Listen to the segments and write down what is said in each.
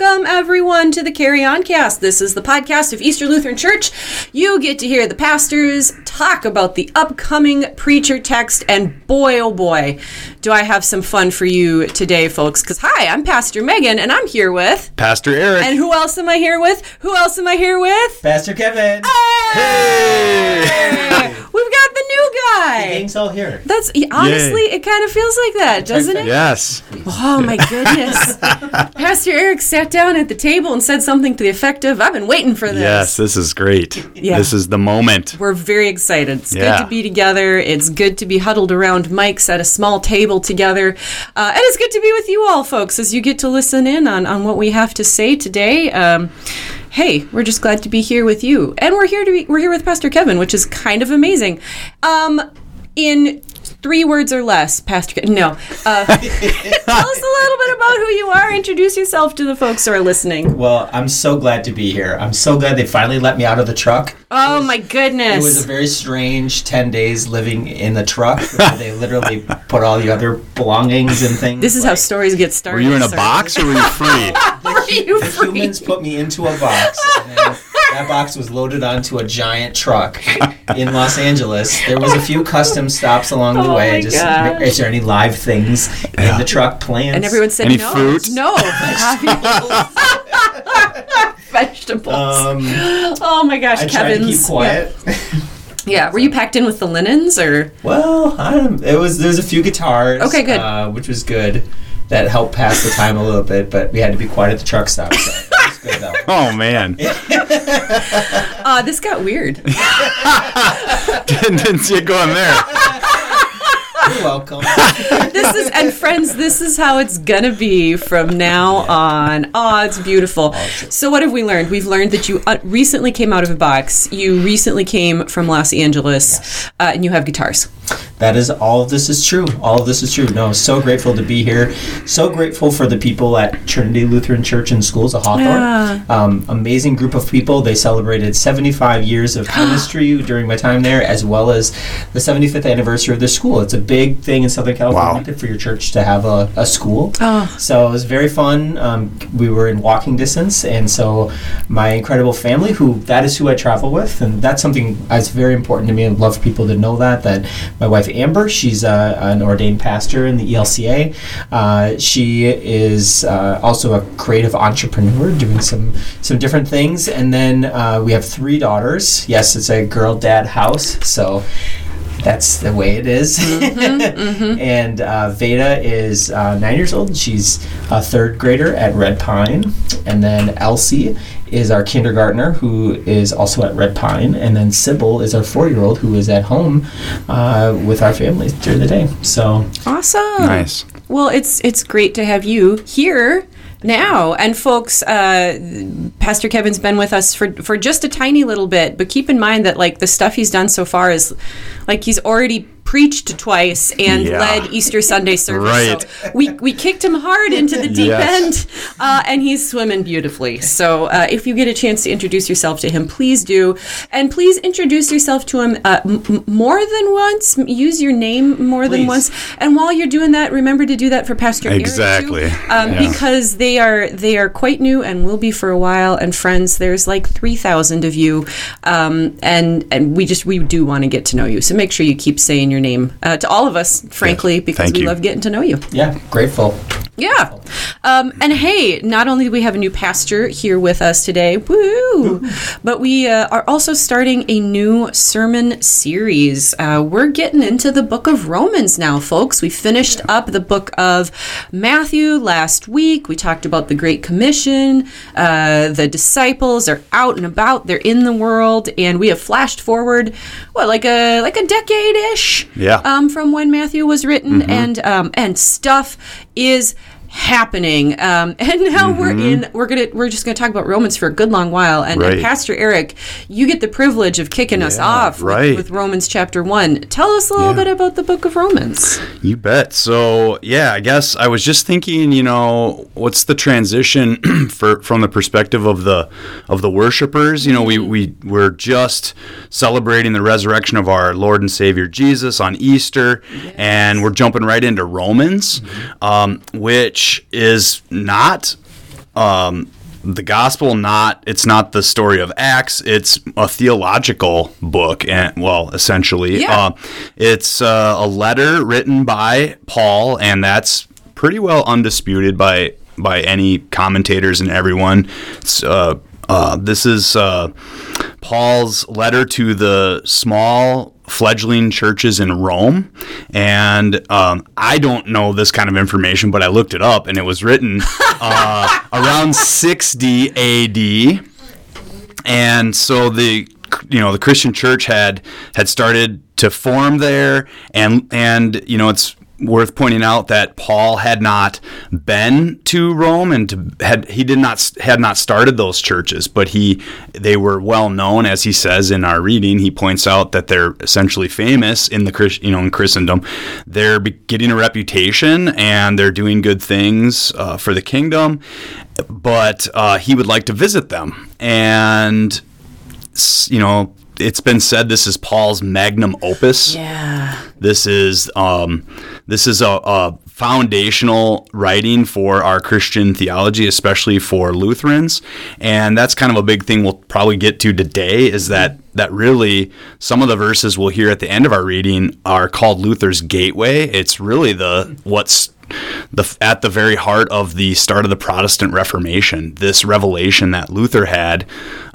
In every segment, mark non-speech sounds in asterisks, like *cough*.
Welcome, everyone, to the Carry On Cast. This is the podcast of Easter Lutheran Church. You get to hear the pastors talk about the upcoming preacher text, and boy, oh boy, do I have some fun for you today, folks. Because, hi, I'm Pastor Megan, and I'm here with. Pastor Erik. And who else am I here with? Who else am I here with? Pastor Kevin. Hey! We've got the new guy. Gang's all here. That's honestly, it kind of feels like that, doesn't it? yes. Oh my goodness. *laughs* Pastor Erik sat down at the table and said something to the effect of, I've been waiting for this. Yes, this is great. Yeah. This is the moment. We're very excited. It's Yeah. good to be together. It's good to be huddled around mics at a small table together. Uh, and it's good to be with you all, folks, as you get to listen in on, on what we have to say today. Um, hey, we're just glad to be here with you. And we're here to be, we're here with Pastor Kevin, which is kind of amazing. Um, in three words or less, Pastor No. Uh, *laughs* tell us a little bit about who you are. Introduce yourself to the folks who are listening. Well, I'm so glad to be here. I'm so glad they finally let me out of the truck. Oh my goodness. It was a very strange 10 days living in the truck where they literally put all the other belongings and things. this is how stories get started. Were you in a sir. box or were you free? *laughs* Are you the free? humans put me into a box. And then that box was loaded onto a giant truck in Los Angeles. There was a few custom stops along the Oh way. my Just gosh. is there any live things in the truck? Plants. And everyone said Any no. fruit? No. *laughs* Vegetables. Um, oh my gosh, I tried to Kevin's. keep quiet. Yeah. Yeah, Were you packed in with the linens or? Well, I don't, it was there was a few guitars. Okay, good. Uh, which was good. That helped pass the time a little bit, but we had to be quiet at the truck stop. So that was good though. *laughs* Oh man. *laughs* Uh, this got weird. *laughs* didn't, didn't see it going there. You're welcome. *laughs* this is and friends, this is how it's gonna be from now on. Oh, it's beautiful. So what have we learned? We've learned that you uh, recently came out of a box. You recently came from Los Angeles, uh, and you have guitars. That is all of this is true. All of this is true. No, so grateful to be here. So grateful for the people at Trinity Lutheran Church and Schools of Hawthorne. Yeah. Um, amazing group of people. They celebrated 75 years of *gasps* ministry during my time there, as well as the 75th anniversary of the school. It's a big thing in Southern California for your church to have a, a school. Oh. So it was very fun. Um, we were in walking distance, and so my incredible family, who that is who I travel with, and that's something that's very important to me. I love for people to know that. That my wife Amber, she's uh, an ordained pastor in the ELCA. Uh, she is uh, also a creative entrepreneur, doing some some different things. And then uh, we have three daughters. Yes, it's a girl dad house, so. That's the way it is. *laughs* and uh, Veda is uh, nine years old. She's a third grader at Red Pine. And then Elsie is our kindergartner who is also at Red Pine. And then Sybil is our four year old who is at home uh, with our family during the day. So Awesome. Nice. Well, it's it's great to have you here now. And folks, uh, Pastor Kevin's been with us for for just a tiny little bit, but keep in mind that like the stuff he's done so far is like he's already preached twice and Yeah. led Easter Sunday service. Right. So we we kicked him hard into the deep Yes. end, uh, and he's swimming beautifully. So uh, if you get a chance to introduce yourself to him, please do, and please introduce yourself to him uh, m- more than once. Use your name more than once. And while you're doing that, remember to do that for Pastor Erik, too, Exactly. um, Yeah. because they are they are quite new and will be for a while. And friends, there's like three thousand of you, um, and and we just we do want to get to know you. So make sure you keep saying your name uh, to all of us, frankly, because Thank we you. love getting to know you. yeah, grateful. Yeah. Um, and hey, not only do we have a new pastor here with us today, woo, *laughs* but we uh, are also starting a new sermon series. Uh, we're getting into the book of Romans now, folks. We finished up the book of Matthew last week. We talked about the Great Commission. Uh, the disciples are out and about, they're in the world, and we have flashed forward, what, like a like a decade ish? Yeah. um, from when Matthew was written, Mm-hmm. and um, and stuff is happening. Um, *laughs* and now we're in. We're gonna. We're just gonna talk about Romans for a good long while. And, and Mm-hmm. Pastor Erik, you get the privilege of kicking us off with- right. with, Romans chapter one. Tell us a little Yeah. bit about the book of Romans. You bet. So yeah, I guess I was just thinking, you know, what's the transition *clears throat* for from the perspective of the of the worshipers? You know, we we we're just celebrating the resurrection of our Lord and Savior Jesus on Easter, and we're jumping right into Romans, um, which is not um, the gospel not it's not the story of acts it's a theological book and well essentially Yeah. uh, it's uh, a letter written by paul and that's pretty well undisputed by by any commentators and everyone uh, uh, this is uh, Paul's letter to the small fledgling churches in Rome. And um, I don't know this kind of information, but I looked it up and it was written *laughs* uh, around 60 AD and so the you know the Christian church had had started to form there, and and you know it's worth pointing out that Paul had not been to Rome and to, had he did not had not started those churches, but he they were well known as he says in our reading. He points out that they're essentially famous in the you know in Christendom. They're getting a reputation and they're doing good things uh, for the kingdom, but uh, he would like to visit them and you know it's been said this is Paul's magnum opus. Yeah. This is um, this is a, a foundational writing for our Christian theology, especially for Lutherans, and that's kind of a big thing we'll probably get to today. Is that that really some of the verses we'll hear at the end of our reading are called Luther's gateway. It's really the what's the at the very heart of the start of the Protestant Reformation. This revelation that Luther had.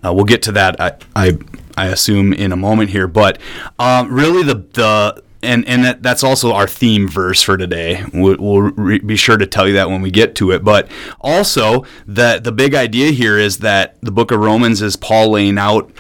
Uh, we'll get to that. I, I I assume in a moment here, but um, really the the and and that, that's also our theme verse for today. We'll, we'll re- be sure to tell you that when we get to it. But also that the big idea here is that the Book of Romans is Paul laying out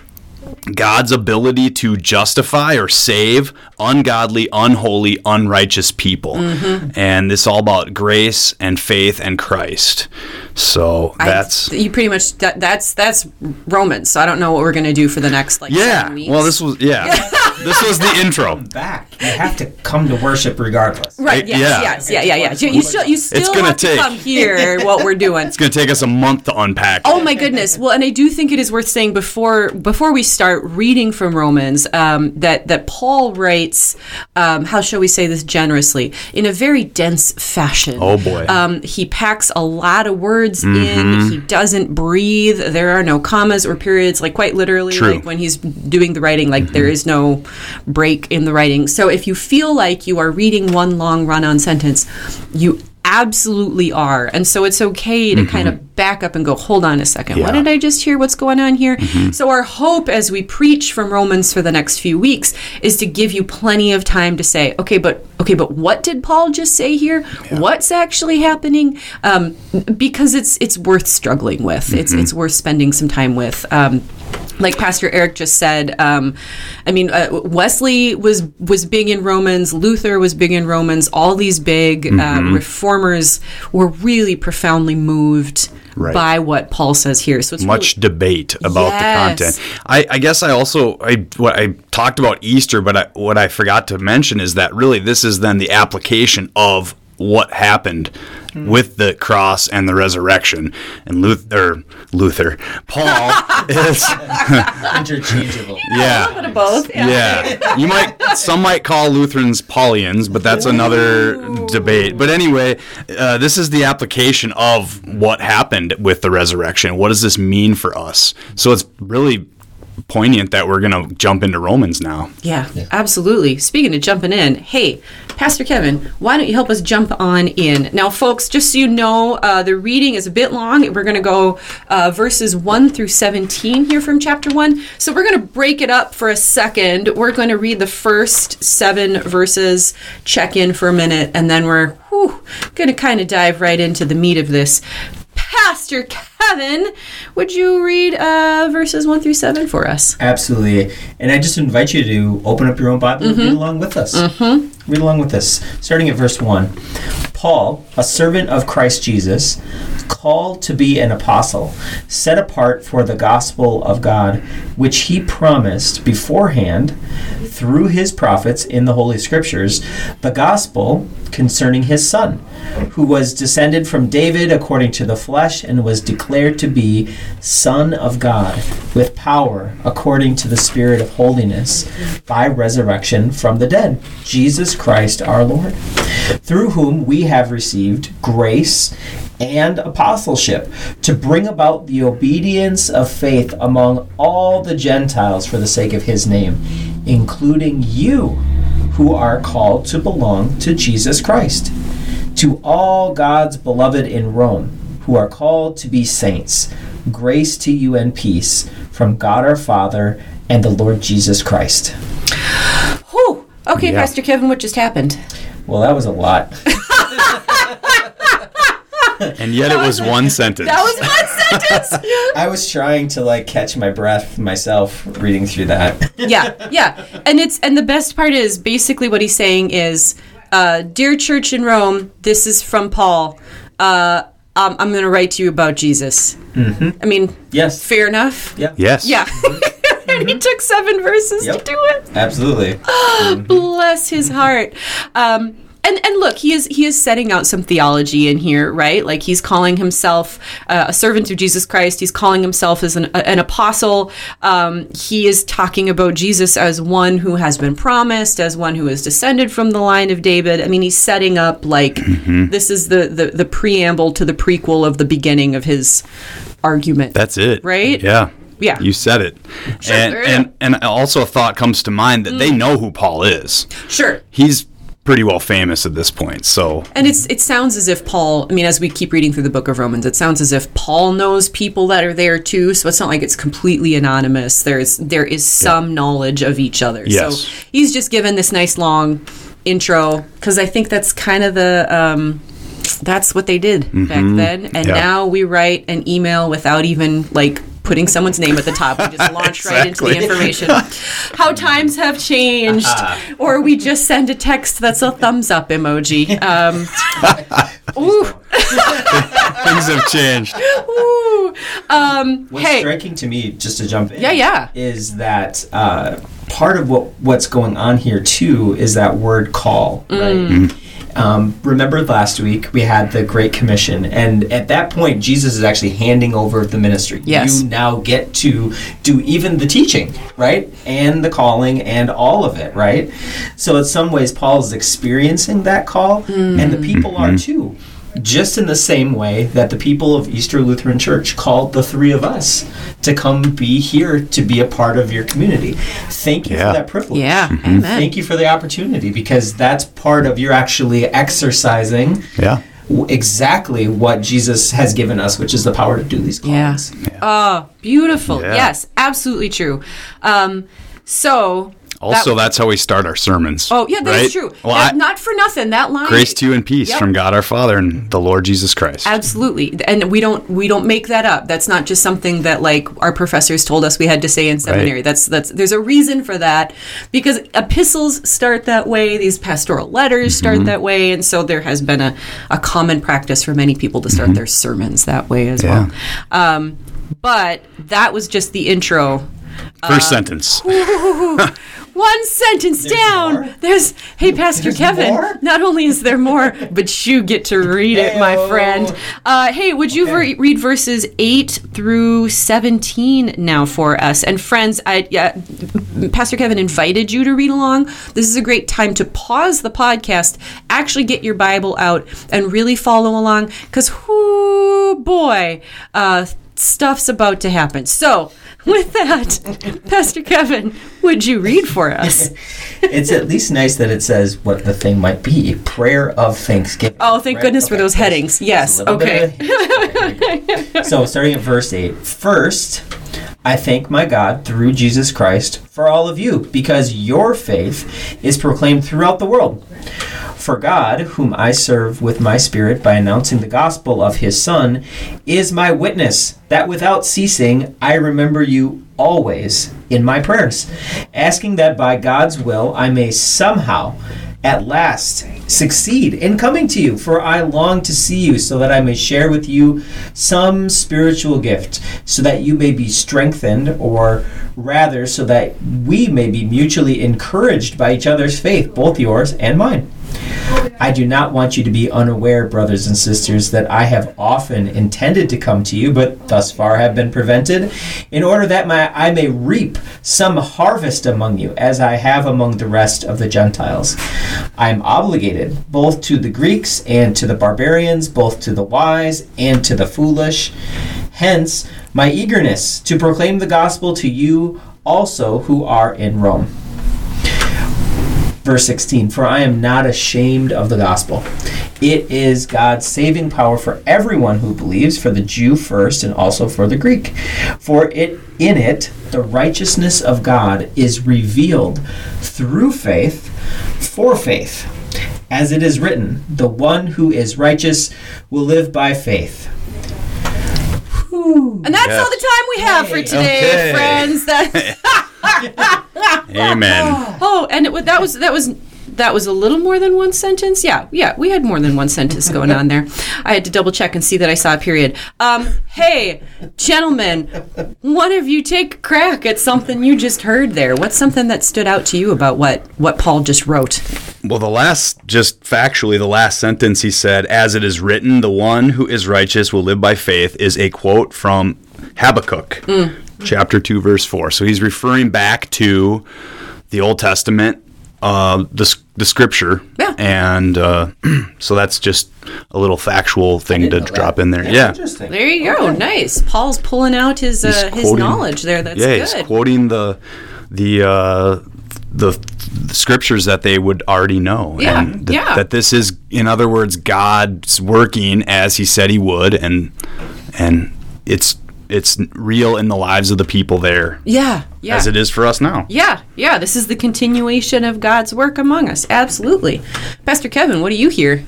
God's ability to justify or save ungodly, unholy, unrighteous people. Mm-hmm. And this is all about grace and faith and Christ. So I- that's you pretty much that, that's that's Romans. So I don't know what we're gonna do for the next like yeah. seven weeks. Well, this was yeah. *laughs* this was the intro. Back. You have to come to worship regardless. right. Yes. yeah. Yes. Yeah. Yeah. Yeah. You, you still you still gonna have to take- come here. What we're doing. *laughs* It's going to take us a month to unpack. Oh my goodness! Well, and I do think it is worth saying before before we start reading from Romans um, that that Paul writes, um, how shall we say this generously, in a very dense fashion. Oh, boy. Um, he packs a lot of words in. He doesn't breathe. There are no commas or periods. Like quite literally, True. like when he's doing the writing, like there is no break in the writing. So if you feel like you are reading one long run-on sentence, you absolutely are and so it's okay to kind of back up and go hold on a second. What Yeah. did i just hear? What's going on here? So our hope as we preach from romans for the next few weeks is to give you plenty of time to say okay but okay but what did paul just say here? What's actually happening? Um, because it's it's worth struggling with. It's it's worth spending some time with. Um, like Pastor Erik just said, um, I mean, uh, Wesley was was big in Romans. Luther was big in Romans. All these big uh, reformers were really profoundly moved Right. by what Paul says here. So it's much really, debate about Yes. the content. I, I guess I also I what I talked about Easter, but I, what I forgot to mention is that really this is then the application of what happened with the cross and the resurrection. And Luther, Luther, Paul *laughs* is *laughs* Interchangeable. yeah. both. Yeah, you might. Some might call Lutherans Paulians, but that's another debate. But anyway, uh, this is the application of what happened with the resurrection. What does this mean for us? So it's really poignant that we're going to jump into Romans now. Yeah, absolutely. Speaking of jumping in, hey, Pastor Kevin, why don't you help us jump on in? Now, folks, just so you know, uh, the reading is a bit long. We're going to go uh, verses 1 through 17 here from chapter 1. So we're going to break it up for a second. We're going to read the first seven verses, check in for a minute, and then we're going to kind of dive right into the meat of this. Pastor Kevin, would you read uh, verses 1 through 7 for us? Absolutely. And I just invite you to open up your own Bible and read along with us. Read along with us. Starting at verse 1. Paul, a servant of Christ Jesus, called to be an apostle, set apart for the gospel of God, which he promised beforehand through his prophets in the Holy Scriptures the gospel concerning his Son, who was descended from David according to the flesh and was declared to be Son of God with power according to the Spirit of holiness by resurrection from the dead, Jesus Christ our Lord, through whom we have received grace and apostleship to bring about the obedience of faith among all the Gentiles for the sake of his name, including you who are called to belong to Jesus Christ. To all God's beloved in Rome, who are called to be saints, grace to you and peace from God our Father and the Lord Jesus Christ. Whew. Okay, Yeah. Pastor Kevin, what just happened? Well, that was a lot. *laughs* And yet it was one sentence. That was one sentence. *laughs* I was trying to like catch my breath myself reading through that. yeah, yeah. And it's and the best part is basically what he's saying is, uh, dear church in Rome, this is from Paul. Uh, um, I'm going to write to you about Jesus. Mm-hmm. I mean, Yes. fair enough. Yeah. yes. Yeah. *laughs* and he took seven verses Yep. to do it. Absolutely. *gasps* Bless his heart. Um, and, and look, he is he is setting out some theology in here, right? Like he's calling himself uh, a servant of Jesus Christ. He's calling himself as an, an apostle. Um, he is talking about Jesus as one who has been promised, as one who is descended from the line of David. I mean, he's setting up like this is the, the the preamble to the prequel of the beginning of his argument. That's it. Right? Yeah. Yeah. You said it. and, yeah. and and also a thought comes to mind that they know who Paul is. sure. He's pretty well famous at this point. So And it's it sounds as if Paul, I mean, as we keep reading through the book of Romans, it sounds as if Paul knows people that are there too. So it's not like it's completely anonymous. There's there is some knowledge of each other. Yes. So he's just given this nice long intro because I think that's kind of the um, that's what they did back then. And Mm-hmm. Yeah. now we write an email without even like putting someone's name at the top. We just *laughs* launch right into the information. How times have changed, or we just send a text that's a thumbs up emoji. Um, *laughs* ooh, *laughs* things have changed. ooh. Um, What's hey, striking to me, just to jump in, Yeah, yeah. is that uh, part of what what's going on here too is that word call, Mm. right? Um, remember last week we had the Great Commission, and at that point Jesus is actually handing over the ministry. Yes. You now get to do even the teaching, right, and the calling, and all of it, right. So in some ways, Paul is experiencing that call, and the people are too. Just in the same way that the people of Easter Lutheran Church called the three of us to come be here to be a part of your community. Thank you Yeah. for that privilege. yeah, amen. Thank you for the opportunity because that's part of you're actually exercising Yeah. exactly what Jesus has given us, which is the power to do these Yeah. callings. Oh, beautiful. Yeah. Yes, absolutely true. Um, so. Also, that- that's how we start our sermons. Oh yeah, that's right? true. Well, That- I- not for nothing. That line. grace to you and peace Yep. from God our Father and the Lord Jesus Christ. Absolutely, and we don't we don't make that up. That's not just something that like our professors told us we had to say in seminary. That's that's there's a reason for that because epistles start that way. These pastoral letters start Mm-hmm. that way, and so there has been a, a common practice for many people to start their sermons that way as Mm-hmm. Yeah. well. Um, but that was just the intro. First sentence. *laughs* One sentence down. more? There's hey, Pastor There's Kevin. more? Not only is there more, *laughs* but you get to read it, my friend. Uh, hey, would you Okay. ver- read verses eight through seventeen now for us? And friends, I yeah, Pastor Kevin invited you to read along. This is a great time to pause the podcast, actually get your Bible out, and really follow along. Because, whoo boy, uh, stuff's about to happen. So. With that, *laughs* Pastor Kevin, would you read for us? *laughs* it's at least nice that it says what the thing might be a prayer of thanksgiving. Oh, thank right? goodness for those headings. Yes. that's a little Okay. of *laughs* so, starting at verse 8. First, I thank my God through Jesus Christ for all of you, because your faith is proclaimed throughout the world. For God, whom I serve with my spirit by announcing the gospel of his Son, is my witness that without ceasing I remember you always in my prayers, asking that by God's will I may somehow at last succeed in coming to you, for I long to see you, so that I may share with you some spiritual gift, so that you may be strengthened, or rather, so that we may be mutually encouraged by each other's faith, both yours and mine. I do not want you to be unaware, brothers and sisters, that I have often intended to come to you, but thus far have been prevented, in order that my, I may reap some harvest among you, as I have among the rest of the Gentiles. I am obligated both to the Greeks and to the barbarians, both to the wise and to the foolish. Hence, my eagerness to proclaim the gospel to you also who are in Rome. Verse 16 For I am not ashamed of the gospel. It is God's saving power for everyone who believes, for the Jew first and also for the Greek. For it in it the righteousness of God is revealed through faith for faith. As it is written, the one who is righteous will live by faith. And that's Yes. all the time we have for today, Okay. friends. That *laughs* *laughs* Amen. oh, and it, that was that was that was a little more than one sentence. Yeah, yeah, we had more than one sentence going on there. I had to double check and see that I saw a period. Um, hey, gentlemen, one of you take a crack at something you just heard there. What's something that stood out to you about what what Paul just wrote? Well, the last, just factually, the last sentence he said, as it is written, the one who is righteous will live by faith, is a quote from Habakkuk, chapter 2, verse 4. So he's referring back to the Old Testament, uh, the, the scripture. Yeah. And uh, *clears throat* so that's just a little factual thing to drop that. in there. That's Yeah. Interesting. There you go. Nice. Paul's pulling out his He's uh, his knowledge there. That's yeah, good. he's quoting the the uh, the, the scriptures that they would already know. Yeah, and th- yeah. That this is, in other words, God's working as He said He would, and and it's it's real in the lives of the people there, yeah, yeah. as it is for us now. Yeah, yeah, this is the continuation of God's work among us. Absolutely. Pastor Kevin, what do you hear?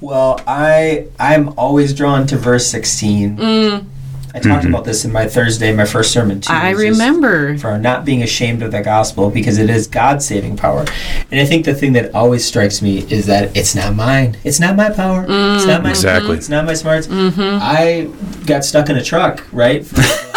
Well, I I'm always drawn to verse 16. Mm. I talked about this in my Thursday, my first sermon too. Mm. I remember. for not being ashamed of the gospel because it is God's saving power. And I think the thing that always strikes me is that it's not mine. It's not my power. It's not my Exactly. It's not my smarts. Mm-hmm. I got stuck in a truck, right? *laughs*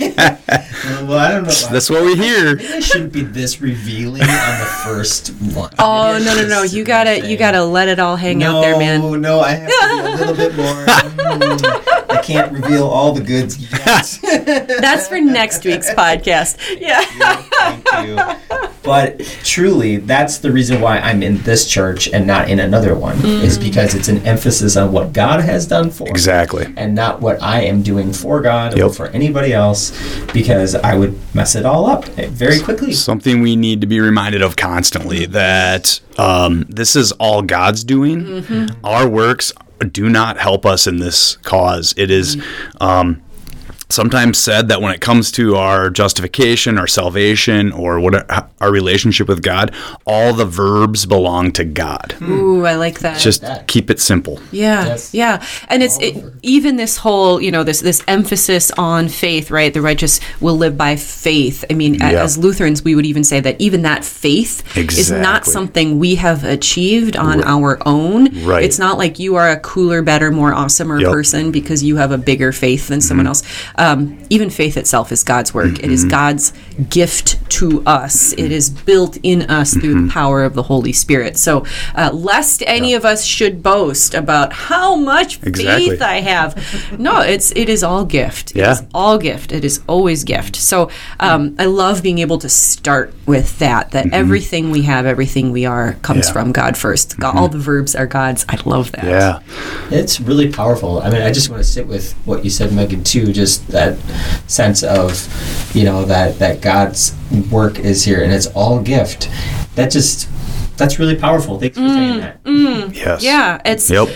*laughs* well, I don't know. That's what we hear. Maybe I shouldn't be this revealing on the first one. Oh Maybe I no no no! You gotta and you gotta let it all hang out there, man. No, no, I have to be a little bit more. *laughs* mm, I can't reveal all the goods yet. *laughs* That's for next week's podcast. *laughs* Yeah. Thank you. But truly, that's the reason why I'm in this church and not in another one, is Mm. because it's an emphasis on what God has done for me Exactly. and not what I am doing for God or for anybody else, because I would mess it all up very quickly. Something we need to be reminded of constantly that um, this is all God's doing. Mm-hmm. Our works do not help us in this cause. It is, um, sometimes said that when it comes to our justification, our salvation, or what our relationship with God, all the verbs belong to God. Ooh, I like that. Just that. keep it simple. Yeah, Yes. yeah, and it's it, even this whole you know this this emphasis on faith, right? The righteous will live by faith. I mean, a- Yeah. as Lutherans, we would even say that even that faith is not something we have achieved on our own. Right. It's not like you are a cooler, better, more awesomer Yep. Mm-hmm. person because you have a bigger faith than someone else. Um, even faith itself is God's work. It is God's gift to us. It is built in us through Mm-hmm. the power of the Holy Spirit. So, uh, lest any of us should boast about how much Exactly. faith I have, no, it's it is all gift. It Yeah. is all gift. It is always gift. So, um, I love being able to start with that. That everything we have, everything we are, comes Mm-hmm. Yeah. from God 1st All the verbs are God's. I love that. Yeah. It's really powerful. I mean, I just want to sit with what you said, Megan, too. Just that sense of, you know, that that God's work is here and it's all gift. That just that's really powerful. Thanks for saying that. Yes. Yeah, it's Yep.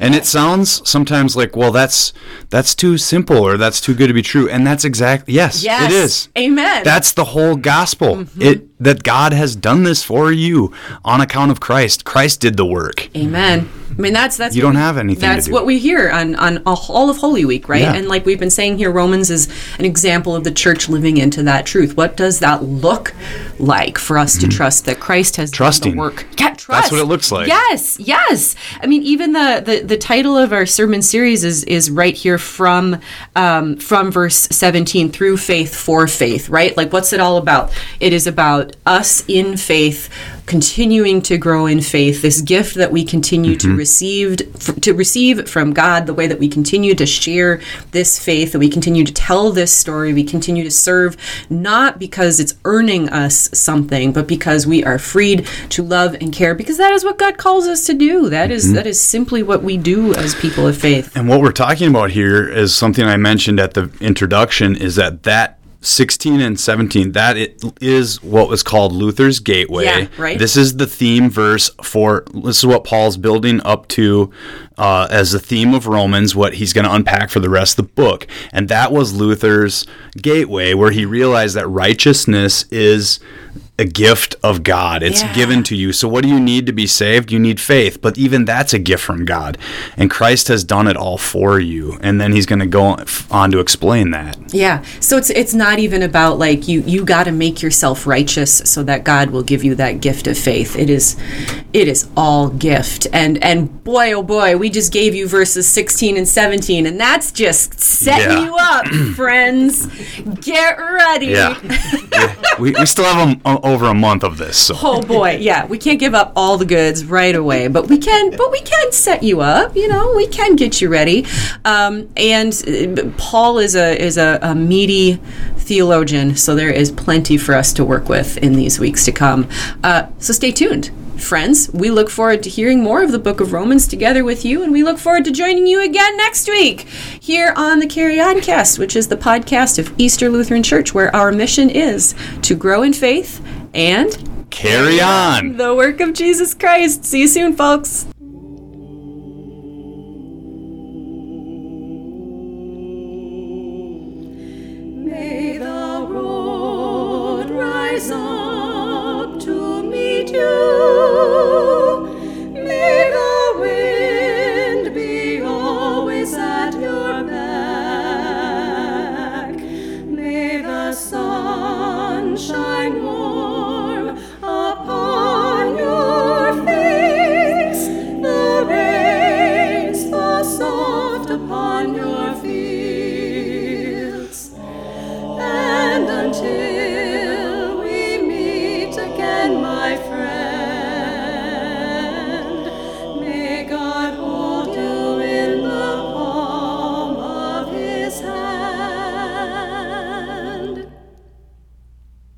And it sounds sometimes like, well, that's that's too simple or that's too good to be true. And that's exactly yes, yes, it is. Amen. That's the whole gospel. Mm-hmm. It that God has done this for you on account of Christ. Christ did the work. Amen. I mean, that's that's You what don't we- have anything to That's do. what we hear on on all of Holy Week, right? Yeah. And like we've been saying here, Romans is an example of the church living into that truth. What does that look like for us to trust that Christ has done Mm-hmm. Trusting. the work? Yeah, trust. That's what it looks like. Yes, yes. I mean, even the the, the title of our sermon series is is right here from um, from verse seventeen through faith for faith, right? Like, what's it all about? It is about us in faith continuing to grow in faith this gift that we continue to mm-hmm. receive f- to receive from God the way that we continue to share this faith that we continue to tell this story we continue to serve not because it's earning us something but because we are freed to love and care because that is what God calls us to do. That is- mm-hmm. that is simply what we do as people of faith. And what we're talking about here is something I mentioned at the introduction is that that 16 and 17 that it is what was called Luther's gateway. Yeah, right. This is the theme verse for this is what Paul's building up to uh, as the theme of Romans, what he's going to unpack for the rest of the book. And that was Luther's gateway where he realized that righteousness is a gift of God. It's Yeah. given to you. So what do you need to be saved? You need faith, but even that's a gift from God. And Christ has done it all for you. And then he's going to go on to explain that. Yeah. So it's it's not even about like you you got to make yourself righteous so that God will give you that gift of faith. It is it is all gift. And and boy oh boy, we just gave you verses 16 and 17 and that's just setting Yeah. you up, *clears throat* friends. Get ready. Yeah. *laughs* We, we still have a, a- uh, over a month of this. So Oh boy, *laughs* yeah, we can't give up all the goods right away, but we can, but we can set you up. You know, we can get you ready. Um, and uh, Paul is a is a, a meaty theologian, so there is plenty for us to work with in these weeks to come. Uh, so stay tuned. Friends, we look forward to hearing more of the book of Romans together with you, and we look forward to joining you again next week here on the Carry On Cast, which is the podcast of Easter Lutheran Church, where our mission is to grow in faith and carry on. the work of Jesus Christ. See you soon, folks.